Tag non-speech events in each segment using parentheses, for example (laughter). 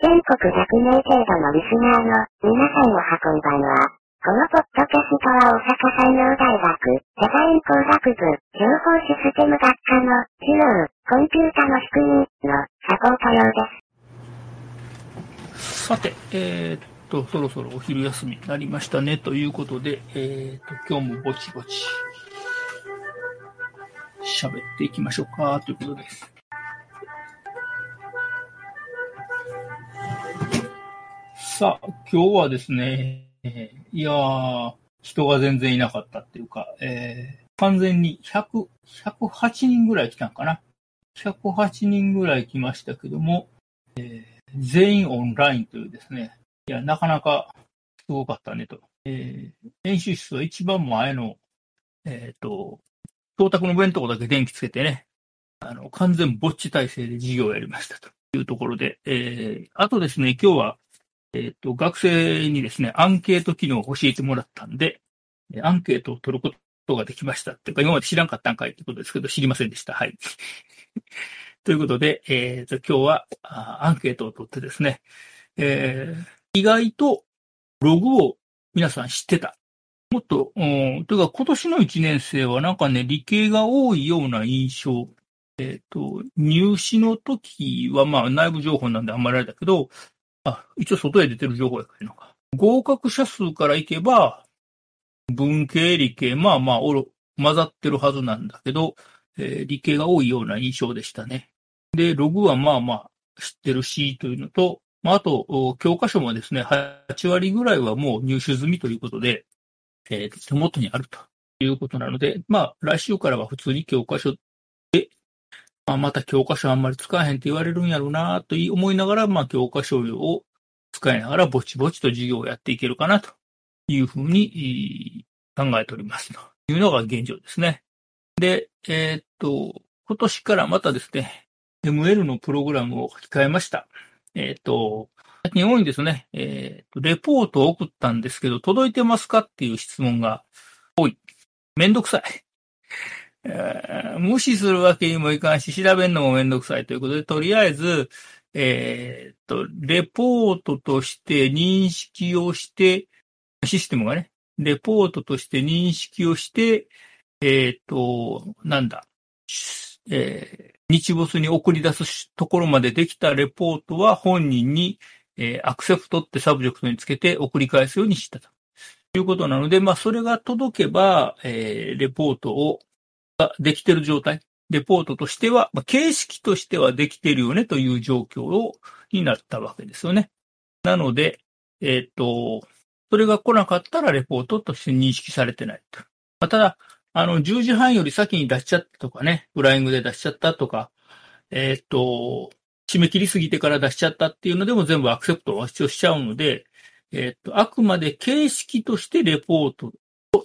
全国100名程度のリスナーの皆さんおはこんばんは。このポッドキャストは大阪産業大学デザイン工学部情報システム学科の機能コンピュータの仕組みのサポート用です。さて、えー、っと、そろそろお昼休みになりましたねということで、えー、っと、今日もぼちぼち喋っていきましょうかということです。さあ、今日はですね、いやー、人が全然いなかったっていうか、えー、完全に100、108人ぐらい来たんかな。108人ぐらい来ましたけども、えー、全員オンラインというですね、いや、なかなかすごかったねと。えー、演習室は一番前の、えっ、ー、と、教託の弁当だけ電気つけてね、あの、完全ぼっち体制で授業をやりましたというところで、えー、あとですね、今日はえっ、と、学生にですね、アンケート機能を教えてもらったんで、アンケートを取ることができましたっていうか、今まで知らんかったんかいってことですけど、知りませんでした。はい。(laughs) ということで、えっ、と、今日はアンケートを取ってですね、えー、意外とログを皆さん知ってた。もっと、うん、というか今年の1年生はなんかね、理系が多いような印象。えっ、と、入試の時はまあ内部情報なんであんまりあれだけど、あ、一応外へ出てる情報やからいいのか。合格者数からいけば、文系、理系、まあまあ、おろ、混ざってるはずなんだけど、えー、理系が多いような印象でしたね。で、ログはまあまあ、知ってるし、というのと、まあ、あと、教科書もですね、8割ぐらいはもう入手済みということで、えー、手元にあるということなので、まあ、来週からは普通に教科書まあ、また教科書あんまり使えへんって言われるんやろうなと思いながら、まあ、教科書を使いながらぼちぼちと授業をやっていけるかなというふうに考えておりますというのが現状ですね。で、えー、っと、今年からまたですね、ML のプログラムを書き換えました。えー、っと、最近多いんですね。えー、っと、レポートを送ったんですけど、届いてますかっていう質問が多い。めんどくさい。えー、無視するわけにもいかんし、調べるのもめんどくさいということで、とりあえず、えー、っと、レポートとして認識をして、システムがね、レポートとして認識をして、えー、っと、なんだ、えー、日没に送り出すところまでできたレポートは本人に、えー、アクセプトってサブジェクトにつけて送り返すようにしたと。いうことなので、まあ、それが届けば、えー、レポートをができてる状態、レポートとしては、まあ、形式としてはできてるよねという状況をになったわけですよね。なので、えっ、と、それが来なかったらレポートとして認識されてないと。まあ、ただ、あの、10時半より先に出しちゃったとかね、フライングで出しちゃったとか、えっ、と、締め切りすぎてから出しちゃったっていうのでも全部アクセプトは必要しちゃうので、えっ、と、あくまで形式としてレポートを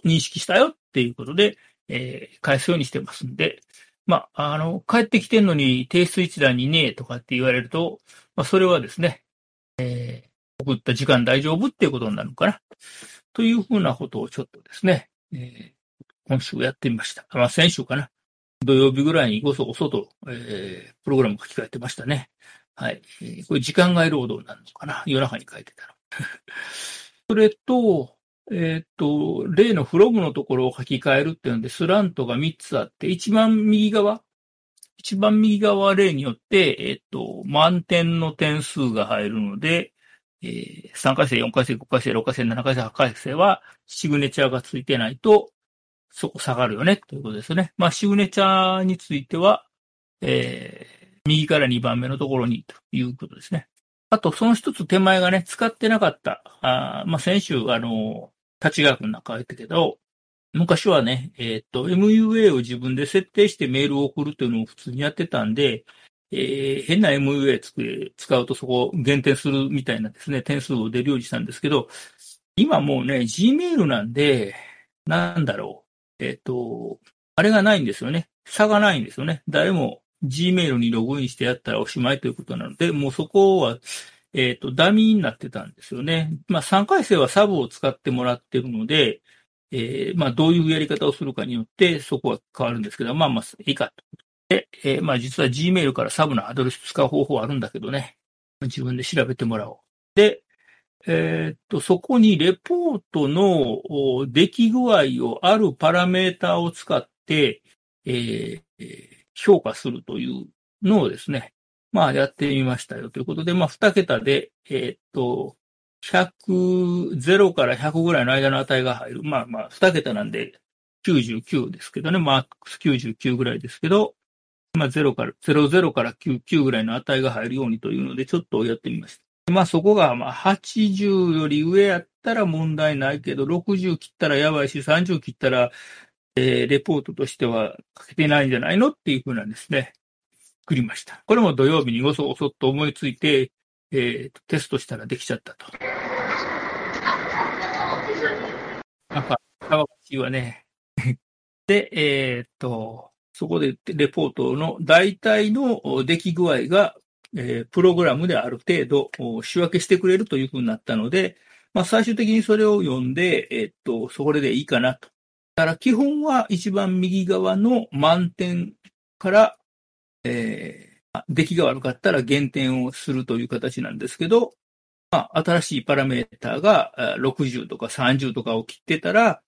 認識したよっていうことで、えー、返すようにしてますんで、まあ、あの、帰ってきてんのに提出一覧にねえとかって言われると、まあ、それはですね、えー、送った時間大丈夫っていうことになるのかな。というふうなことをちょっとですね、えー、今週やってみました。まあ、先週かな。土曜日ぐらいにごそごそと、えー、プログラム書き換えてましたね。はい。これ時間外労働なのかな夜中に書いてたら。(laughs) それと、えっ、と、例のフログのところを書き換えるっていうので、スラントが3つあって、一番右側、一番右側は例によって、えっ、と、満点の点数が入るので、えー、3回生、4回生、5回生、6回生、7回生、8回生は、シグネチャーがついてないと、そこ下がるよね、ということですね。まあ、シグネチャーについては、えー、右から2番目のところにということですね。あと、その一つ手前がね、使ってなかった。あまあ、先週、あの、立川君なんか言ったけど、昔はね、えっ、と、MUA を自分で設定してメールを送るというのを普通にやってたんで、えー、変な MUA 使うとそこを減点するみたいなですね、点数を出るようにしたんですけど、今もうね、Gmail なんで、なんだろう。えっ、と、あれがないんですよね。差がないんですよね。誰も Gmail にログインしてやったらおしまいということなので、もうそこはえっ、ー、と、ダミーになってたんですよね。まあ、3回生はサブを使ってもらってるので、えー、まあ、どういうやり方をするかによって、そこは変わるんですけど、まあまあ、いいかと。で、えー、まあ、実は Gmail からサブのアドレス使う方法あるんだけどね。自分で調べてもらおう。で、えーっと、そこにレポートの出来具合をあるパラメータを使って、えー評価するというのをですね、まあやってみましたよということで、まあ2桁で、えーっと、100、0から100ぐらいの間の値が入る。まあまあ2桁なんで99ですけどね、マックス99ぐらいですけど、まあ0から、00から99ぐらいの値が入るようにというので、ちょっとやってみました。まあそこがまあ80より上やったら問題ないけど、60切ったらやばいし、30切ったら、えーレポートとしては書けてないんじゃないのっていうふうなんですね。作りました。これも土曜日にごそごそっと思いついて、えーテストしたらできちゃったと。なんか、騒がしいわね。(laughs) で、えーっと、そこでレポートの大体の出来具合が、えープログラムである程度仕分けしてくれるというふうになったので、まあ最終的にそれを読んで、えーっと、それでいいかなと。だから基本は一番右側の満点から、えー出来が悪かったら減点をするという形なんですけど、まあ、新しいパラメーターが60とか30とかを切ってたら、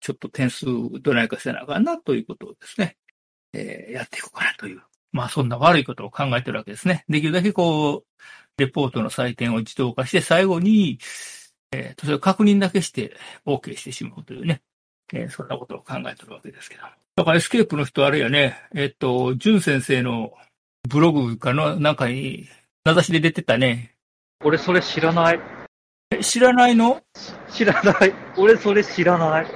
ちょっと点数どないかせなあかんなということをですね、えーやっていこうかなという。まあ、そんな悪いことを考えてるわけですね。できるだけこう、レポートの採点を自動化して、最後に、えー、それを確認だけして OK してしまうというね、えーそんなことを考えてるわけですけど。だからエスケープの人あれやね、えっと、ジュン先生のブログかの中に名指しで出てたね。俺それ知らない。え知らないの？知らない。俺それ知らない。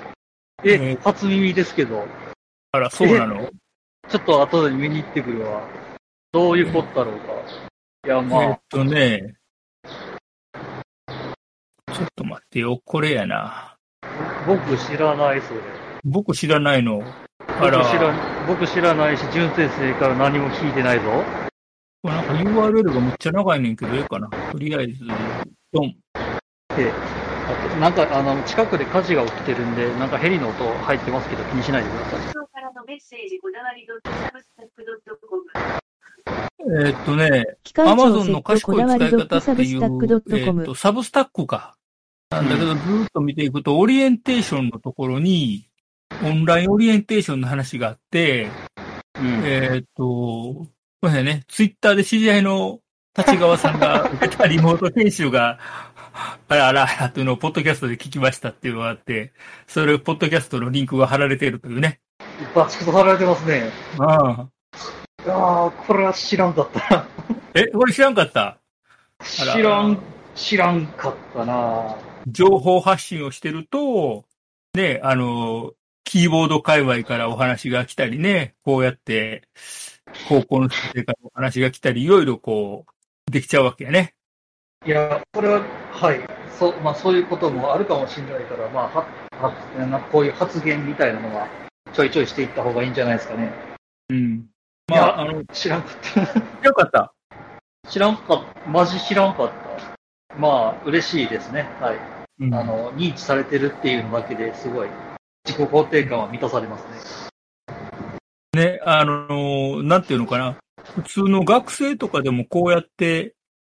え、え初耳ですけど。あら、そうなの？ちょっと後で見に行ってくるわ。どういうことだろうか。いや、まあ、えっとね、ちょっと待ってよ、これやな。僕知らない、それ。僕知らないの。あ僕ら、知ら僕知らないし、淳先生から何も聞いてないぞ。これなんか URL がめっちゃ長いねんけど、ええかな。とりあえず、ドン。で、あとなんか、あの、近くで火事が起きてるんで、なんかヘリの音入ってますけど、気にしないでください。放送からのメッセージこだわり .substack.com えっとね、アマゾンの賢い使い方っていう、え .substack.com っと、サブスタックか。なんだけど、ずーっと見ていくと、オリエンテーションのところに、オンラインオリエンテーションの話があって、うん。えーっと、これね、ツイッターで知り合いの立川さんが受けたリモート研修が、あらあらあらというのをポッドキャストで聞きましたっていうのがあって、それをポッドキャストのリンクが貼られているというね。バチクソ貼られてますね。ああ。ああ、これは知らんかった。え、これ知らんかった？知らん、知らんかったな情報発信をしてると、ね、あの、キーボード界隈からお話が来たりね、こうやって、高校の先生からお話が来たり、いろいろこう、できちゃうわけやね。いや、これは、はい。そう、まあそういうこともあるかもしれないから、まあ、は、は、なこういう発言みたいなのは、ちょいちょいしていった方がいいんじゃないですかね。うん。いやまあ、あの、知らんかった。よかった？知らんかった。マジ知らんかった。まあ、嬉しいですね。はい。うんあの、認知されてるっていうのだけですごい、自己肯定感は満たされますね。ね、あの、なんていうのかな。普通の学生とかでもこうやって、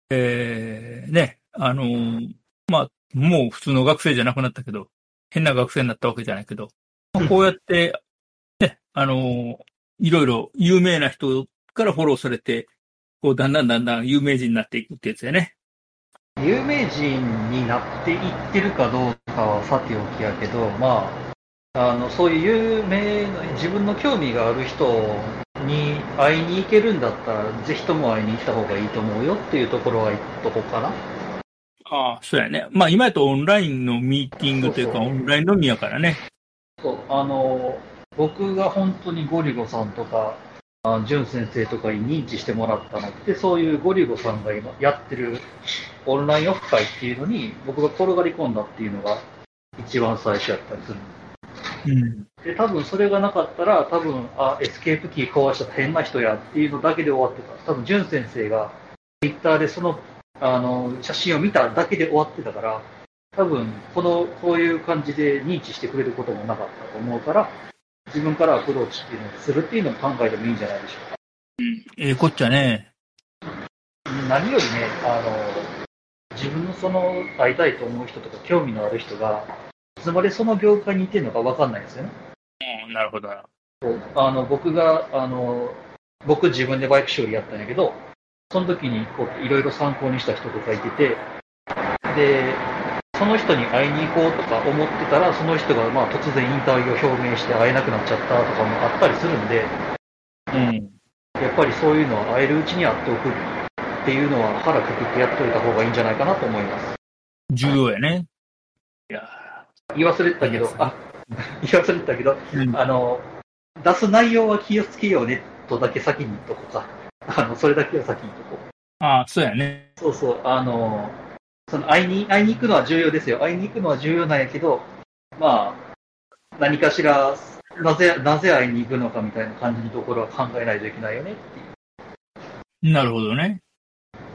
えー、ね、あの、まあ、もう普通の学生じゃなくなったけど、変な学生になったわけじゃないけど、まあこうやって、ね、あの、いろいろ有名な人からフォローされて、こう、だんだんだんだん有名人になっていくってやつやね。有名人になっていってるかどうかはさておきやけど、まあ、あの、そういう有名な、自分の興味がある人に会いに行けるんだったら、ぜひとも会いに行った方がいいと思うよっていうところは言っとこうかな。ああ、そうやね。まあ今やとオンラインのミーティングというか、オンライン飲みやからね。そう、あの、僕が本当にゴリゴさんとか、あジュン先生とかに認知してもらったのって、そういうゴリゴさんが今やってるオンラインオフ会っていうのに、僕が転がり込んだっていうのが一番最初やったりする。うん。で、多分それがなかったら、多分、あ、エスケープキー壊した変な人やっていうのだけで終わってた。多分、ジュン先生が、ツイッターでその、あの、写真を見ただけで終わってたから、多分、この、こういう感じで認知してくれることもなかったと思うから、自分からアプローチっていうのをするっていうのを考えてもいいんじゃないでしょうか。ええこっちゃね。うん。何よりね、あの、自分のその会いたいと思う人とか興味のある人が、いつまでその業界にいてるのか分かんないんですよね。うん、なるほどあの僕が、あの、僕自分でバイク修理やったんやけど、その時にこういろいろ参考にした人とかいてて、で、その人に会いに行こうとか思ってたら、その人がまあ突然引退を表明して会えなくなっちゃったとかもあったりするんで、うん。やっぱりそういうのは会えるうちに会っておくっていうのは腹くくってやっといた方がいいんじゃないかなと思います。重要やね。いや言い忘れてたけど、あ、言い忘れてたけど、うんあの、出す内容は気をつけようねとだけ先に言っとこうか。あの、それだけは先に言っとこう。ああ、そうやね。そうそう、あの、その会いに、会いに行くのは重要ですよ。会いに行くのは重要なんやけど、まあ、何かしら、なぜ、なぜ会いに行くのかみたいな感じのところは考えないといけないよねっていう。なるほどね。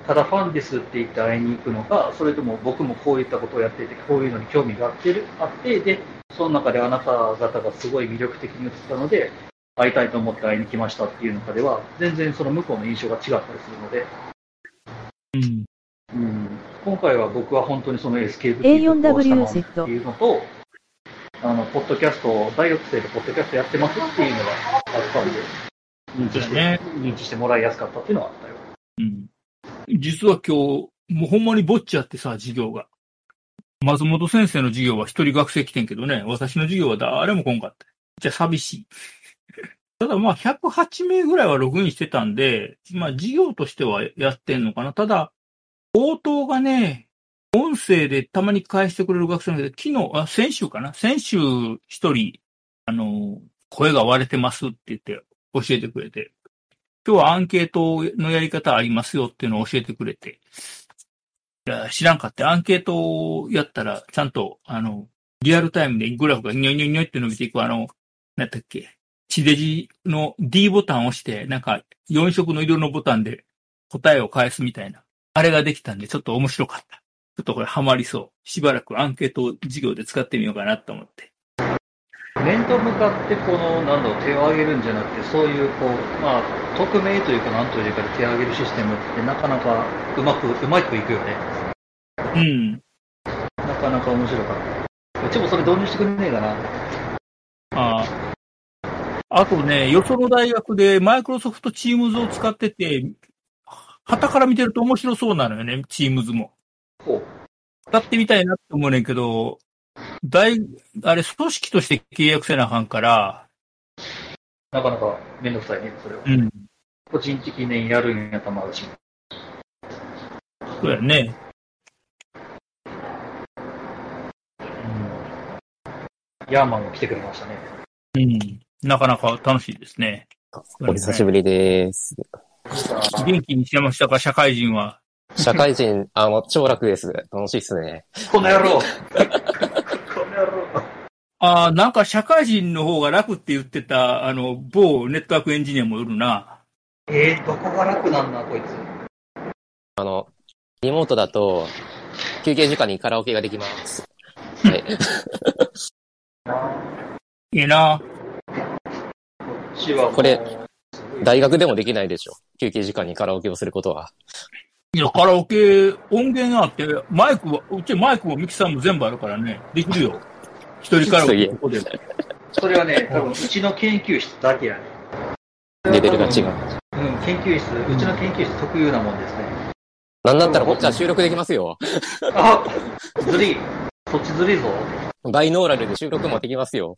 ただファンですって言って会いに行くのか、それとも僕もこういったことをやっていて、こういうのに興味があってるあって、で、その中であなた方がすごい魅力的に映ったので、会いたいと思って会いに来ましたっていうのかでは、全然その向こうの印象が違ったりするので、うん。うん、今回は僕は本当にそのエスケープ A4W セットっていうのと、あの、ポッドキャスト、大学生でポッドキャストやってますっていうのがあったんで、認知して、ね認知してもらいやすかったっていうのはあったよ。うん。実は今日、もうほんまにぼっちあってさ、授業が。松本先生の授業は一人学生来てんけどね、私の授業は誰も来んかった。じゃあ寂しい。(laughs) ただまあ108名ぐらいはログインしてたんで、まあ授業としてはやってんのかな。ただ、応答がね、音声でたまに返してくれる学生なんだけど、昨日、あ、先週かな先週一人、あの、声が割れてますって言って教えてくれて、今日はアンケートのやり方ありますよっていうのを教えてくれて、いや知らんかって、アンケートをやったら、ちゃんと、あの、リアルタイムでグラフがニョニョニョって伸びていく、あの、なんだっけ、地デジの D ボタンを押して、なんか、4色の色のボタンで答えを返すみたいな。あれができたんで、ちょっと面白かった。ちょっとこれハマりそう。しばらくアンケート授業で使ってみようかなと思って。面と向かってこの、なんだろう、手を挙げるんじゃなくて、そういう、こう、まあ、匿名というか、なんというかで手を挙げるシステムってなかなかうまく、うまくいくよね。うん。なかなか面白かった。うちもそれ導入してくれねえかな。ああ。あとね、よその大学でマイクロソフトチームズを使ってて、旗から見てると面白そうなのよね、チームズも。ほう。使ってみたいなって思うねんけど、大、あれ、組織として契約せなあかんから、なかなかめんどくさいね、それは。うん。個人的にやるんやったらまだしも。そうやね。ヤーマンが来てくれましたね。うん。なかなか楽しいですね。お久しぶりです。元気にしてましたか、社会人は。社会人、あの、超楽です。楽しいっすね。この野郎 (laughs) ああ、なんか社会人の方が楽って言ってた、あの、某ネットワークエンジニアもいるな。えー、どこが楽なんだ、こいつ。あの、リモートだと、休憩時間にカラオケができます。はい。(laughs) いいな。こっちはもうこれ大学でもできないでしょ。休憩時間にカラオケをすることは。いや、カラオケ音源があって、マイクは、うちマイクもミキサーも全部あるからね、できるよ。一人カラオケここでも。それはね、多分うちの研究室だけやね。レベルが違う。うん、研究室、うちの研究室特有なもんですね。なんだったらこっちは収録できますよ。あずりそっちずりぞ。バイノーラルで収録もできますよ。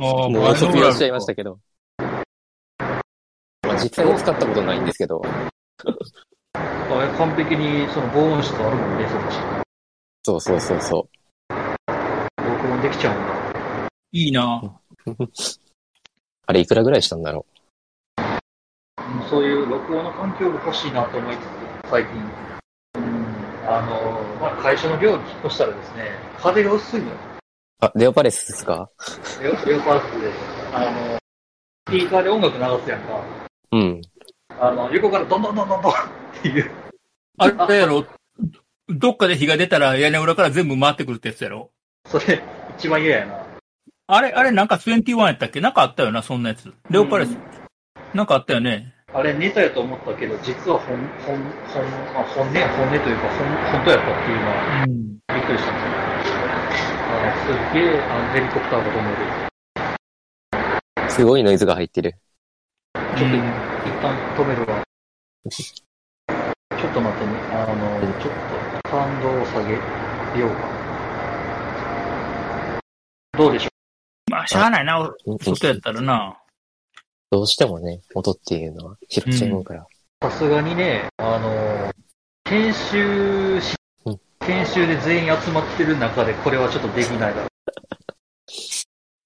ああ、もう卒業しちゃいましたけけど。まあ、実際に使ったことないんですけど。あれ完璧にその防音室あるもんね、そっち。そうそうそうそ録音できちゃうんだ。いいな。う。(laughs) あれいくらぐらいしたんだろう？んそういう録音の環境が欲しいなと思いつつ、最近。うん、あの、まあ、会社の寮に引っ越したらですね、風が薄いのよ。う。あ、レオパレスですか？レオレオパースで、あの、スピーカーで音楽流すやんか。うん。あの、横からドンドンドンドンドンっていう。あれやろ、どっかで火が出たら屋根裏から全部回ってくるってやつやろ？それ、一番嫌やな。あれ、あれなんか21やったっけ？なんかあったよな、そんなやつ。レオパレス。なんかあったよね。あれネタやと思ったけど、実は本、本、本、まあ、本音、本音というか、本、本当やったっていうのは、うん。びっくりしたんですよ。あの、すっげえ、あの、ヘリコプターが飛んでる。すごいノイズが入ってる。ちょっと、一旦止めるわ。ちょっと待ってね。あの、ちょっと、感動を下げようか。どうでしょまあ、しゃあないな、うん外やったらな。どうしてもね、音っていうのは拾っちゃうから。うさすがにね、あの、研修しうん、研修で全員集まってる中で、これはちょっとできないだろう。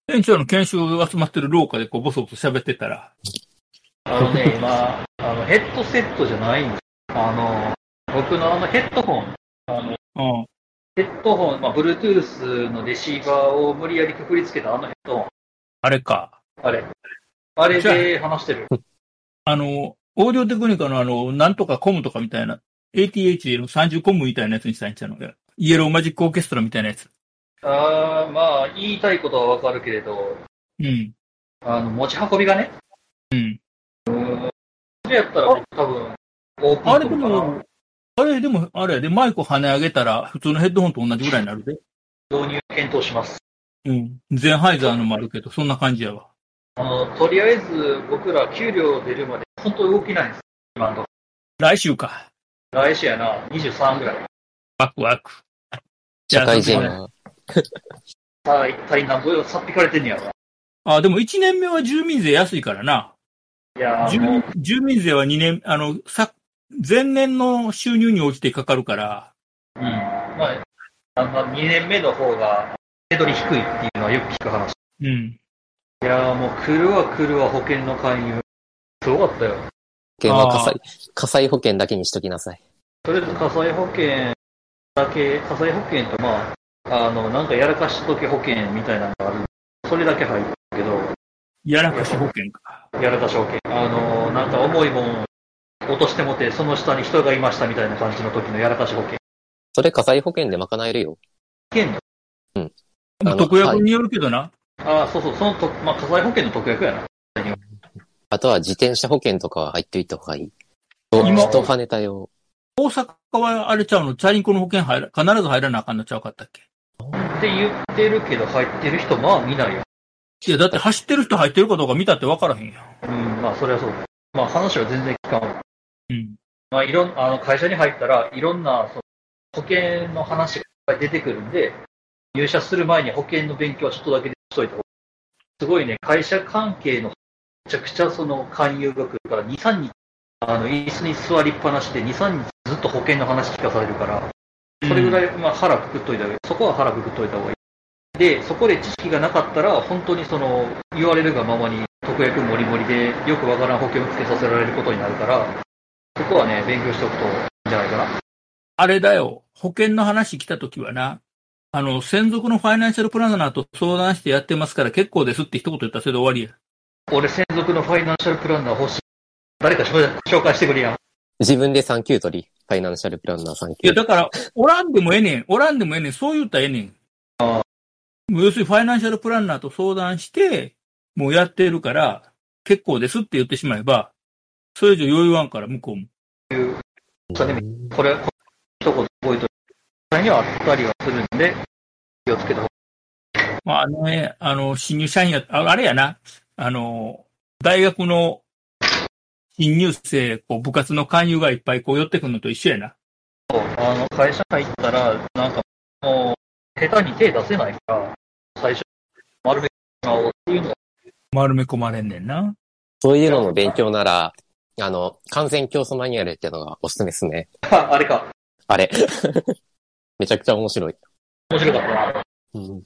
店長の研修が集まってる廊下でこう、ボソボソ喋ってたら。あのね、今、あの、ヘッドセットじゃないんです。あの、僕のあのヘッドホン、あの、うん。ヘッドホン、まあ、Bluetooth のレシーバーを無理やりくくりつけたあのヘッドホン、あれか。あれ。あれで話してる。あの、オーディオテクニカのあの、なんとかコムとかみたいな、ATH の30コムみたいなやつにしたいんちゃうの？イエローマジックオーケストラみたいなやつ。あー、まあ、言いたいことはわかるけれど、うん。あの、持ち運びがね、うん。それやったら僕多分、オープンあれでも、あれでも、あれやで、マイク跳ね上げたら、普通のヘッドホンと同じぐらいになるで。導入検討します。うん。ゼンハイザーのもあるけど、そんな感じやわ。あの、とりあえず僕ら給料出るまで本当動きないんです。今の来週か。来週やな、23ぐらい。ワクワク。(laughs) 社会人じゃあ (laughs) は、さあ、一体何ぼよさっぴかれてんねやろな。あ、でも1年目は住民税安いからな。いや住民税は2年、あの、さ、前年の収入に応じてかかるから、うん。まあ、あの2年目の方が、手取り低いっていうのはよく聞く話。うん。いやーもう来るわ来るわ保険の勧誘。すごかったよ。保険は火災、火災保険だけにしときなさい。とりあえず火災保険だけ、火災保険とまあ、あの、なんかやらかしとけ保険みたいなのがある。それだけ入るけど、やらかし保険か。やらかし保険。あの、なんか重いもん落としてもて、その下に人がいましたみたいな感じの時のやらかし保険。それ火災保険で賄えるよ。保険のあの特約によるけどな。ああ、そうそう、そのと、まあ、火災保険の特約やな。あとは自転車保険とかは入っておいた方がいい。今人跳ねたよ。大阪はあれちゃうの、チャリンコの保険入ら、必ず入らなあかんのちゃうかったっけ？って言ってるけど、入ってる人、まあ見ないよ。いや、だって走ってる人入ってるかどうか見たって分からへんやん。うん、まあ、それはそうだ。まあ、話は全然聞かんわ。うん。まあ、いろん、あの、会社に入ったらいろんな、その保険の話が出てくるんで、入社する前に保険の勉強はちょっとだけしといた方がすごいね、会社関係の、めちゃくちゃその勧誘が来るから、2、3日、あの、椅子に座りっぱなしで、2、3日ずっと保険の話聞かされるから、それぐらい、まあ、腹くくっといた方がいい。そこは腹くくっといた方がいい。で、そこで知識がなかったら、本当にその、言われるがままに、特約もりもりで、よくわからん保険をつけさせられることになるから、そこはね、勉強しておくといいんじゃないかな。あれだよ、保険の話来た時はな、あの、専属のファイナンシャルプランナーと相談してやってますから結構ですって一言言ったらそれで終わりや。俺、専属のファイナンシャルプランナー欲しい。誰か紹紹介してくれやん。自分で3級取り。ファイナンシャルプランナー3いや、級。だから、おらんでもええねん。おらんでもええねん。そう言ったらええねん。あもう要するにファイナンシャルプランナーと相談して、もうやってるから、結構ですって言ってしまえば、それ以上余裕あんから、向こうも。それでこれ、こ一言覚えといて、にはあったりはするんで、気をつけた方がまあ、あのね、あの、新入社員や、ああれやな、あの、大学の新入生、こう、部活の勧誘がいっぱいこう寄ってくるのと一緒やな。あの、会社入ったら、なんか、もう、下手に手出せないから、最初、丸め顔っていうの丸め込まれんねんな。そういうのの勉強なら、あの、完全教祖マニュアルっていうのがおすすめですね。が、(laughs) あれか、あれ。(laughs) めちゃくちゃ面白い。面白かったな。うん、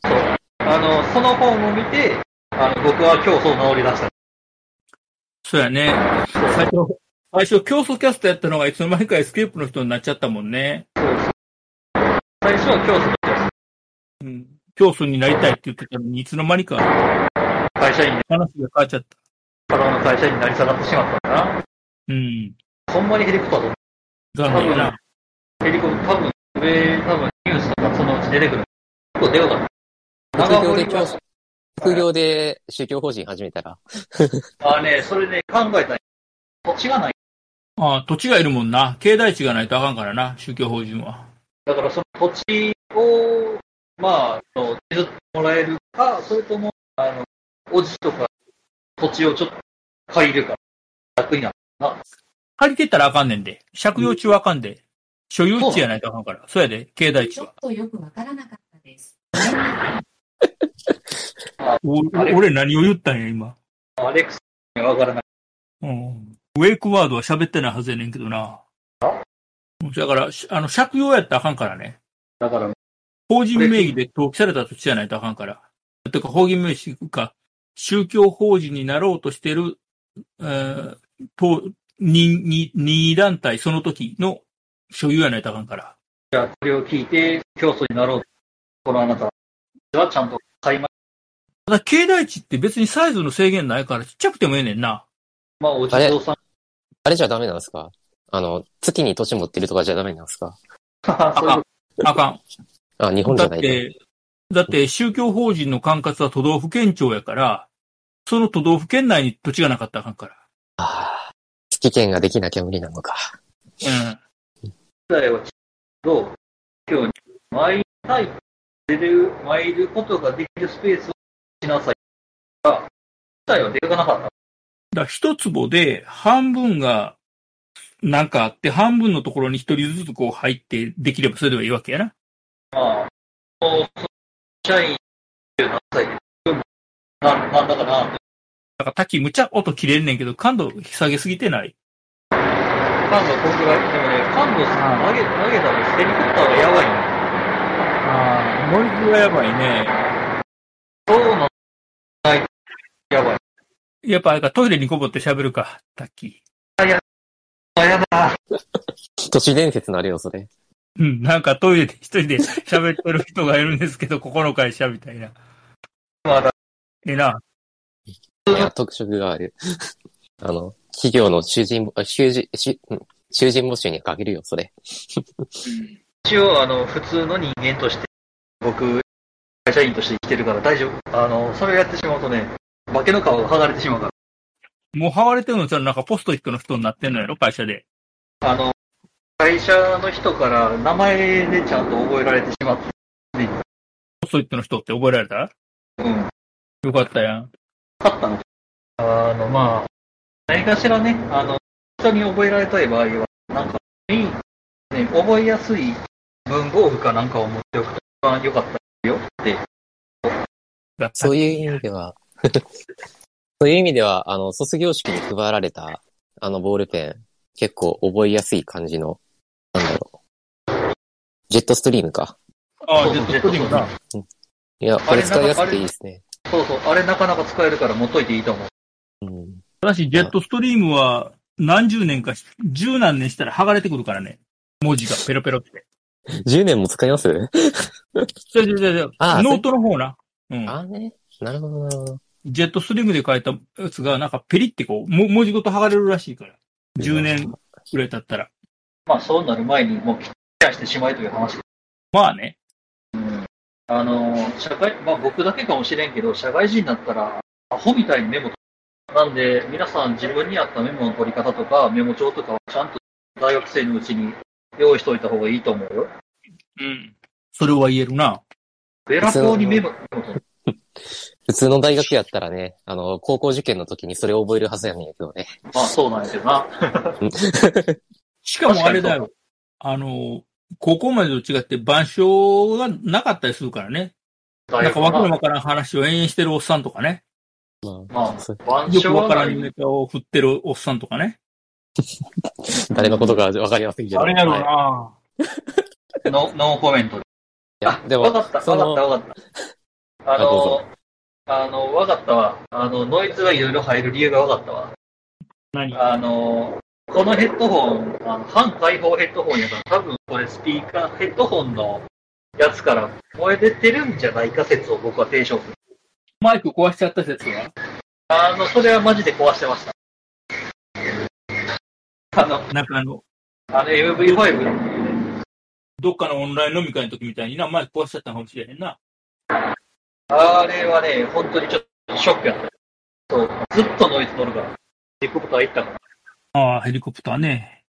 あの、その本を見て、あの、僕は教祖名乗り出した。そうやね。最初、最初、教祖キャストやったのがいつの間にかエスケープの人になっちゃったもんね。最初は競争だっうん。競争になりたいって言ってたのに、いつの間にかた会社員で、話が変わっちゃった。からの会社員になり下がってしまったんだな。うん。ほんまにヘリコプターと残念やな。ヘリコプター、多分、上、多分、ニュースとかそのうち出てくる。結構出ようかった。副業で副業で宗教法人始めたら、あね、それね、考えた土地がない。ああ、土地がいるもんな。境内地がないとあかんからな、宗教法人は。だからその土地を、まあ、あの譲ってもらえるか、それとも、あの、おじとか、土地をちょっと借りるか、楽になるな。借りてったらあかんねんで。借用地はあかんで。所有地やないとあかんから。そうやで、境内地はちょっ。とよくわからなかったです。お俺何を言ったんや、今？アレックスにはわからない。うん。ウェイクワードは喋ってないはずやねんけどな。だから、しあの、借用やったらあかんからね。だから、法人名義で登記された土地じゃないとあかんから。てか、法人名義か、宗教法人になろうとしてる、えー、と、に、に、任意団体、その時の所有やないとあかんから。じゃあ、これを聞いて、競争になろう。このあなたはちゃんと買いま、ただ、境内地って別にサイズの制限ないから、ちっちゃくてもええねんな。まあ、お地蔵さん。あれじゃダメなんですか？あの、月に土地持ってるとかじゃダメなんですか？(laughs) そういうこあかん。あ、日本じだゃないと。って、だって宗教法人の管轄は都道府県庁やから、その都道府県内に土地がなかったらあかんから。ああ、月券ができなきゃ無理なのか。うん。と時代はちょっと、今日に参りたい、出る、参ることができるスペースをしなさい。が、時代は出かなかった。だ一坪で半分がなん。かあって、半分のところに一人ずつこう入ってできればそれではいいわけやな。まあ、そう社員17歳で、なん。だかな、だから滝むちゃ音切れんねんけど、感度下げすぎてない？感度こんぐらい。でもね、感度さ、投げ、投げたらヘリコプターがやばいね。ああ、ノイズがやばいね。そうなんない。やばい。やっぱあれかトイレにこぼって喋るか、タッキあ、やだ。都市伝説のあれよ、それ。ー。うん、なんかトイレで一人で喋ってる人がいるんですけど、ここの会社みたいな。まだ、ええな。いや、特色がある。(laughs) あの、企業の囚人、あ囚人、囚人募集にかけるよ、それ。(laughs) 一応、あの、普通の人間として、僕、会社員として生きてるから大丈夫。あの、それをやってしまうとね、化けの皮が剥がれてしまうから。もう剥がれてるのじゃなんかポストイットの人になってんのやろ、会社で。あの、会社の人から名前でちゃんと覚えられてしまって、ポストイットの人って覚えられた？うん。よかったやん。勝ったの？あの、まあ、何かしらね、あの、人に覚えられたい場合は、なんか、いい、ね、覚えやすい文房具かなんかを持っておくと一番良かったよって。(laughs) そういう意味では、(laughs) そういう意味では、あの、卒業式に配られた、あの、ボールペン、結構覚えやすい感じの、なんだろう。ジェットストリームか。ああ、ジェットストリームな。いや、これ使いやすくていいですね。そうそう、あれなかなか使えるから持っといていいと思う。うん。ただし、ジェットストリームは何十年かし、十何年したら剥がれてくるからね。文字が (laughs) ペロペロって。10年も使います？じゃじゃじゃじゃああノートの方な。うん。ああね。なるほど、なるほど。ジェットストリームで書いたやつが、なんかペリってこう、も文字ごと剥がれるらしいから。10年ぐらい経ったら。まあ、そうなる前にもう、きっちゃしてしまいという話。まあね。うん。あの、社会、まあ僕だけかもしれんけど、社会人になったら、アホみたいにメモなんで、皆さん自分に合ったメモの取り方とか、メモ帳とかはちゃんと大学生のうちに用意しといた方がいいと思うよ。うん。それは言えるな。ベラフォーにメモ、メモ取る普通の大学やったらね、あの、高校受験の時にそれを覚えるはずやねんけどね。まあそうなんやけどな。(laughs) しかもあれだよ。あの、高校までと違って板書がなかったりするからね。なんかわけのわからん話を延々してるおっさんとかね。ままあよくわからんネタを振ってるおっさんとかね。(laughs) 誰のことかわかりませんけど。はいな。(laughs) ノノーコメントで。いや、でも、わかった、わかった、わかった。あのぞ、あの、わかったわ。あの、ノイズがいろいろ入る理由がわかったわ。何？あの、このヘッドホン、あの反開放ヘッドホンやから、多分これスピーカー、ヘッドホンのやつから声出てるんじゃないか説を僕は提唱する。マイク壊しちゃった説は？あの、それはマジで壊してました。あの、なんかあの、あの MV5 のどっかのオンライン飲み会の時みたいにな、マイク壊しちゃったかもしれへんな。あれはね、本当にちょっとショックやった。そう、ずっとノイズ乗るから。ディコプター行ったから。ああ、ヘリコプターね。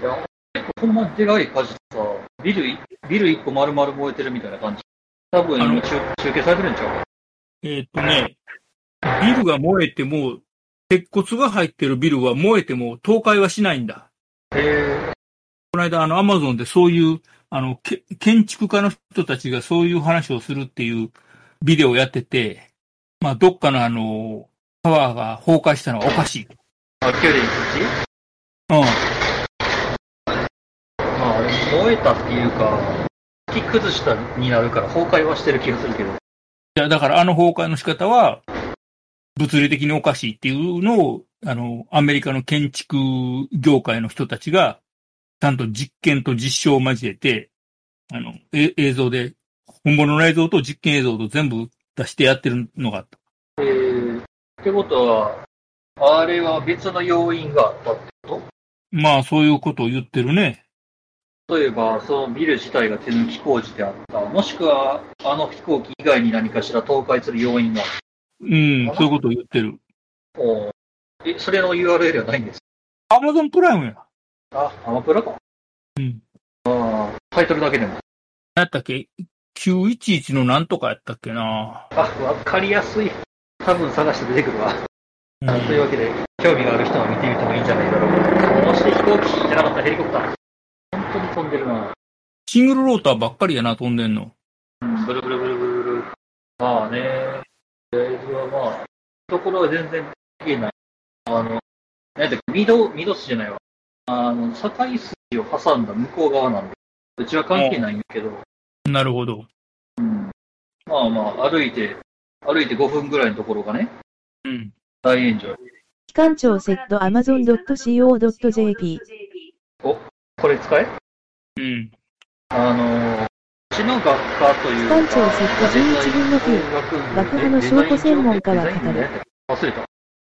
いや、ほんまでかい火事さ、ビルい、ビル一個丸々燃えてるみたいな感じ。多分あの今中中継されてるんちゃうえーっとね、ビルが燃えても、鉄骨が入ってるビルは燃えても倒壊はしないんだ。へえ。この間、あの、アマゾンでそういう、あの、け建築家の人たちがそういう話をするっていうビデオをやってて、まあ、どっかのあの、タワーが崩壊したのはおかしい。あ、キュレイそっちうん。まあ、燃えたっていうか、木崩したになるから崩壊はしてる気がするけど。いや、だからあの崩壊の仕方は、物理的におかしいっていうのを、あの、アメリカの建築業界の人たちが、ちゃんと実験と実証を交えて、あの、え映像で、本物の映像と実験映像と全部出してやってるのがあった。えー、ってことは、あれは別の要因があったってこまあ、そういうことを言ってるね。と例えば、そのビル自体が手抜き工事であった。もしくは、あの飛行機以外に何かしら倒壊する要因があっうん、そういうことを言ってる。た。おーえ、それの URL はないんですアマゾンプライムや。あ、アマプラか。うん。ああ、タイトルだけでも。何やったっけ ?911 のなんとかやったっけな。あ、わかりやすい。多分探して出てくるわ。うんというわけで、興味がある人は見てみてもいいんじゃないだろうか。そして飛行機じゃなかったヘリコプター。本当に飛んでるな。シングルローターばっかりやな、飛んでんの。うん、ブルブルブルブルブル。まあね、とりあえずはまあ、ところは全然言えない。あの、なんだっけ、ミド、ミドスじゃないわ。あの、境筋を挟んだ向こう側なんで、うちは関係ないんだけど、なるほど。うん。まあまあ、歩いて、歩いて5分ぐらいのところがね、うん。大炎上。機関庁セット amazon.co.jp これ使え？うん。あの、うちの学科というか、機関庁セット11分の9爆破の証拠専門家は語る。忘れた。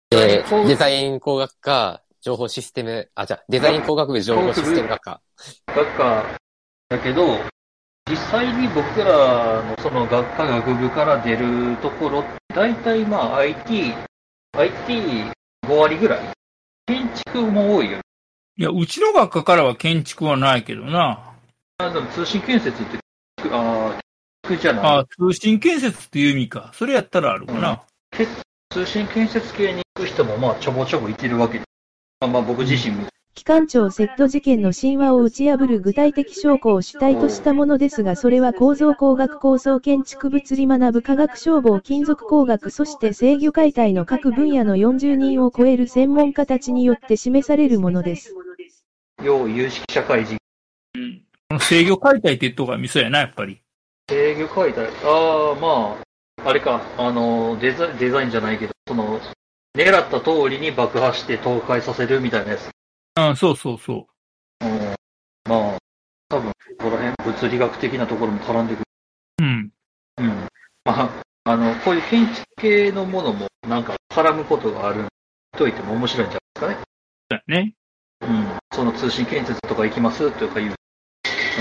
でこう、デザイン工学科、情報システム、あ、じゃあデザイン工学部情報システム学科。学科だけど、実際に僕らのその学科学部から出るところ大体まあ IT、IT5 割ぐらい？建築も多いよね。いや、うちの学科からは建築はないけどな。あでも通信建設って、ああ、建築じゃない？あ通信建設っていう意味か。それやったらあるかな。通信建設系に行く人もまあちょぼちょぼいてるわけで。まあまあ僕自身も機関庁セット事件の神話を打ち破る具体的証拠を主体としたものですが、それは構造工学構想建築物理学部科学消防金属工学そして制御解体の各分野の40人を超える専門家たちによって示されるものです。要有識社会人。うん。制御解体って言っとがミソやな、やっぱり。制御解体？ああ、まあ、あれか、あの、デザデザインじゃないけど、その、狙った通りに爆破して倒壊させるみたいなやつ。あそうそうそうん、まあ、多分、ここら辺、物理学的なところも絡んでくる。う。うん。うん。まあ、あの、こういう建築系のものも、なんか、絡むことがあるといても面白いんじゃないですだよね。かね。うん。その通信建設とか行きますとかいう。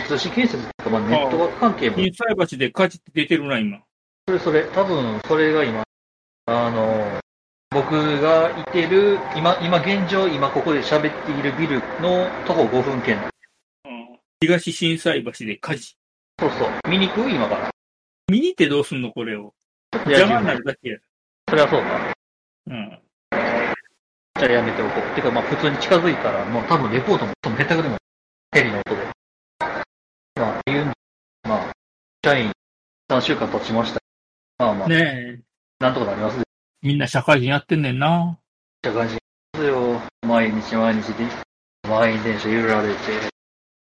通信建設とか、まあ、ネットワーク関係も新菜橋で火事って出てるな、今。それそれ、多分それが今、あの、僕がいてる、今、今現状、今ここで喋っているビルの徒歩5分圏。うん。東新菜橋で火事。そうそう。見に行く？今から。見に行ってどうすんの、これを。邪魔になるだけや。それはそうか。うん。じゃあやめておこう。てか、まあ普通に近づいたら、もう多分レポートもその下手くでも、ヘリの音で。まあ、言うんまあ、社員3週間経ちました。まあまあ、ねえ。なんとかなりますよ。みんな社会人やってんねんな。社会人ですよ。毎日毎日で、満員電車揺られて、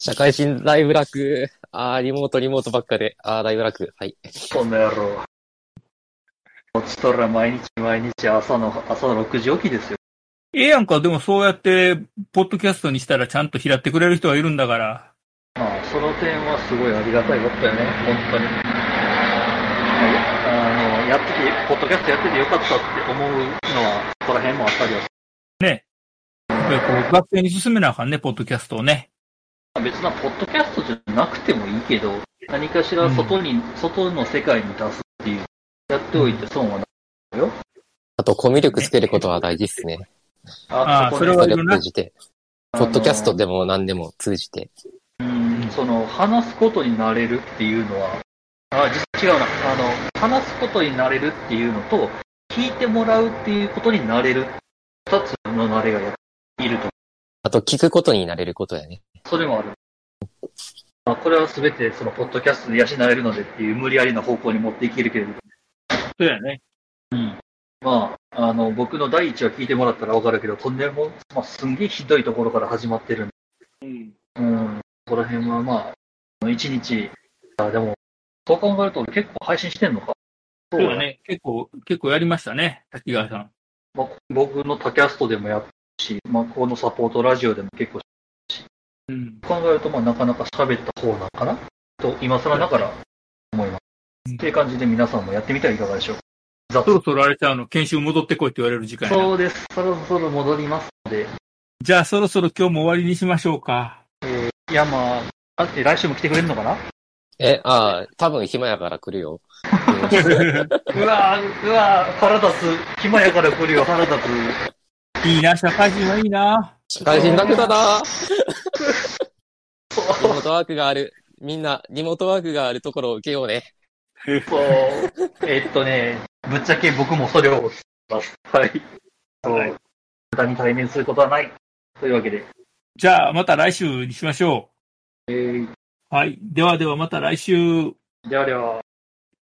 社会人だいぶ楽。あー、リモートリモートばっかで。あー、だいぶ楽。はい。この野郎。こちとら毎日毎日朝の、朝の6時起きですよ。ええやんか、でもそうやって、ポッドキャストにしたらちゃんと拾ってくれる人がいるんだから。まあ、その点はすごいありがたいことだよね、本当に。やってて、ポッドキャストやっててよかったって思うのは、そこら辺もあったりはすね。やっぱりこう、学生に進めなあかんね、ポッドキャストをね。る。別な、ポッドキャストじゃなくてもいいけど、何かしら外に、外の世界に出すっていう、やっておいて損はない。あと、コミュ力つけることは大事っすね。あそれそれをは通じて、ポッドキャストでも何でも通じて。うん、その、話すことになれるっていうのは、あ、実違うな。あの、話すことになれるっていうのと、聞いてもらうっていうことになれる。二つのなれがやいると。あと、聞くことになれることやね。それもある。まあ、これはすべてその、ポッドキャストで養えるのでっていう無理やりな方向に持っていけるけれど。そうやね。うん。まあ、あの、僕の第一話聞いてもらったらわかるけど、とんでも、まあ、すんげえひどいところから始まってるんで。うん。うん。ここら辺はまあ、一日、あ、でも、そう考えると結構配信してんのか？そうだね。結構、結構やりましたね。滝川さん。まあ、僕のタキャストでもやったし、まあ、このサポートラジオでも結構うん。考えると、まあ、なかなか喋った方なのかなと、今更ながら思います。うんっていう感じで皆さんもやってみてはいかがでしょうか。雑そろそろあれちゃうの、研修戻ってこいって言われる時間そうです。そろそろ戻りますので、じゃあそろそろ今日も終わりにしましょうか。いや、まあ、あえ来週も来てくれるのかな？え、ああ、多分暇やから来るよ。(laughs) うわーうわー腹立つ。暇やから来るよ、腹立つ。いいな、社会人はいいな。社会人楽だな (laughs) リモートワークがある。みんな、リモートワークがあるところを受けようね。そう。えっとね、ぶっちゃけ僕もそれをします。はい。そう。はい無駄に対面することはない。というわけで。じゃあまた来週にしましょえー、う。はい。ではではまた来週。ではでは。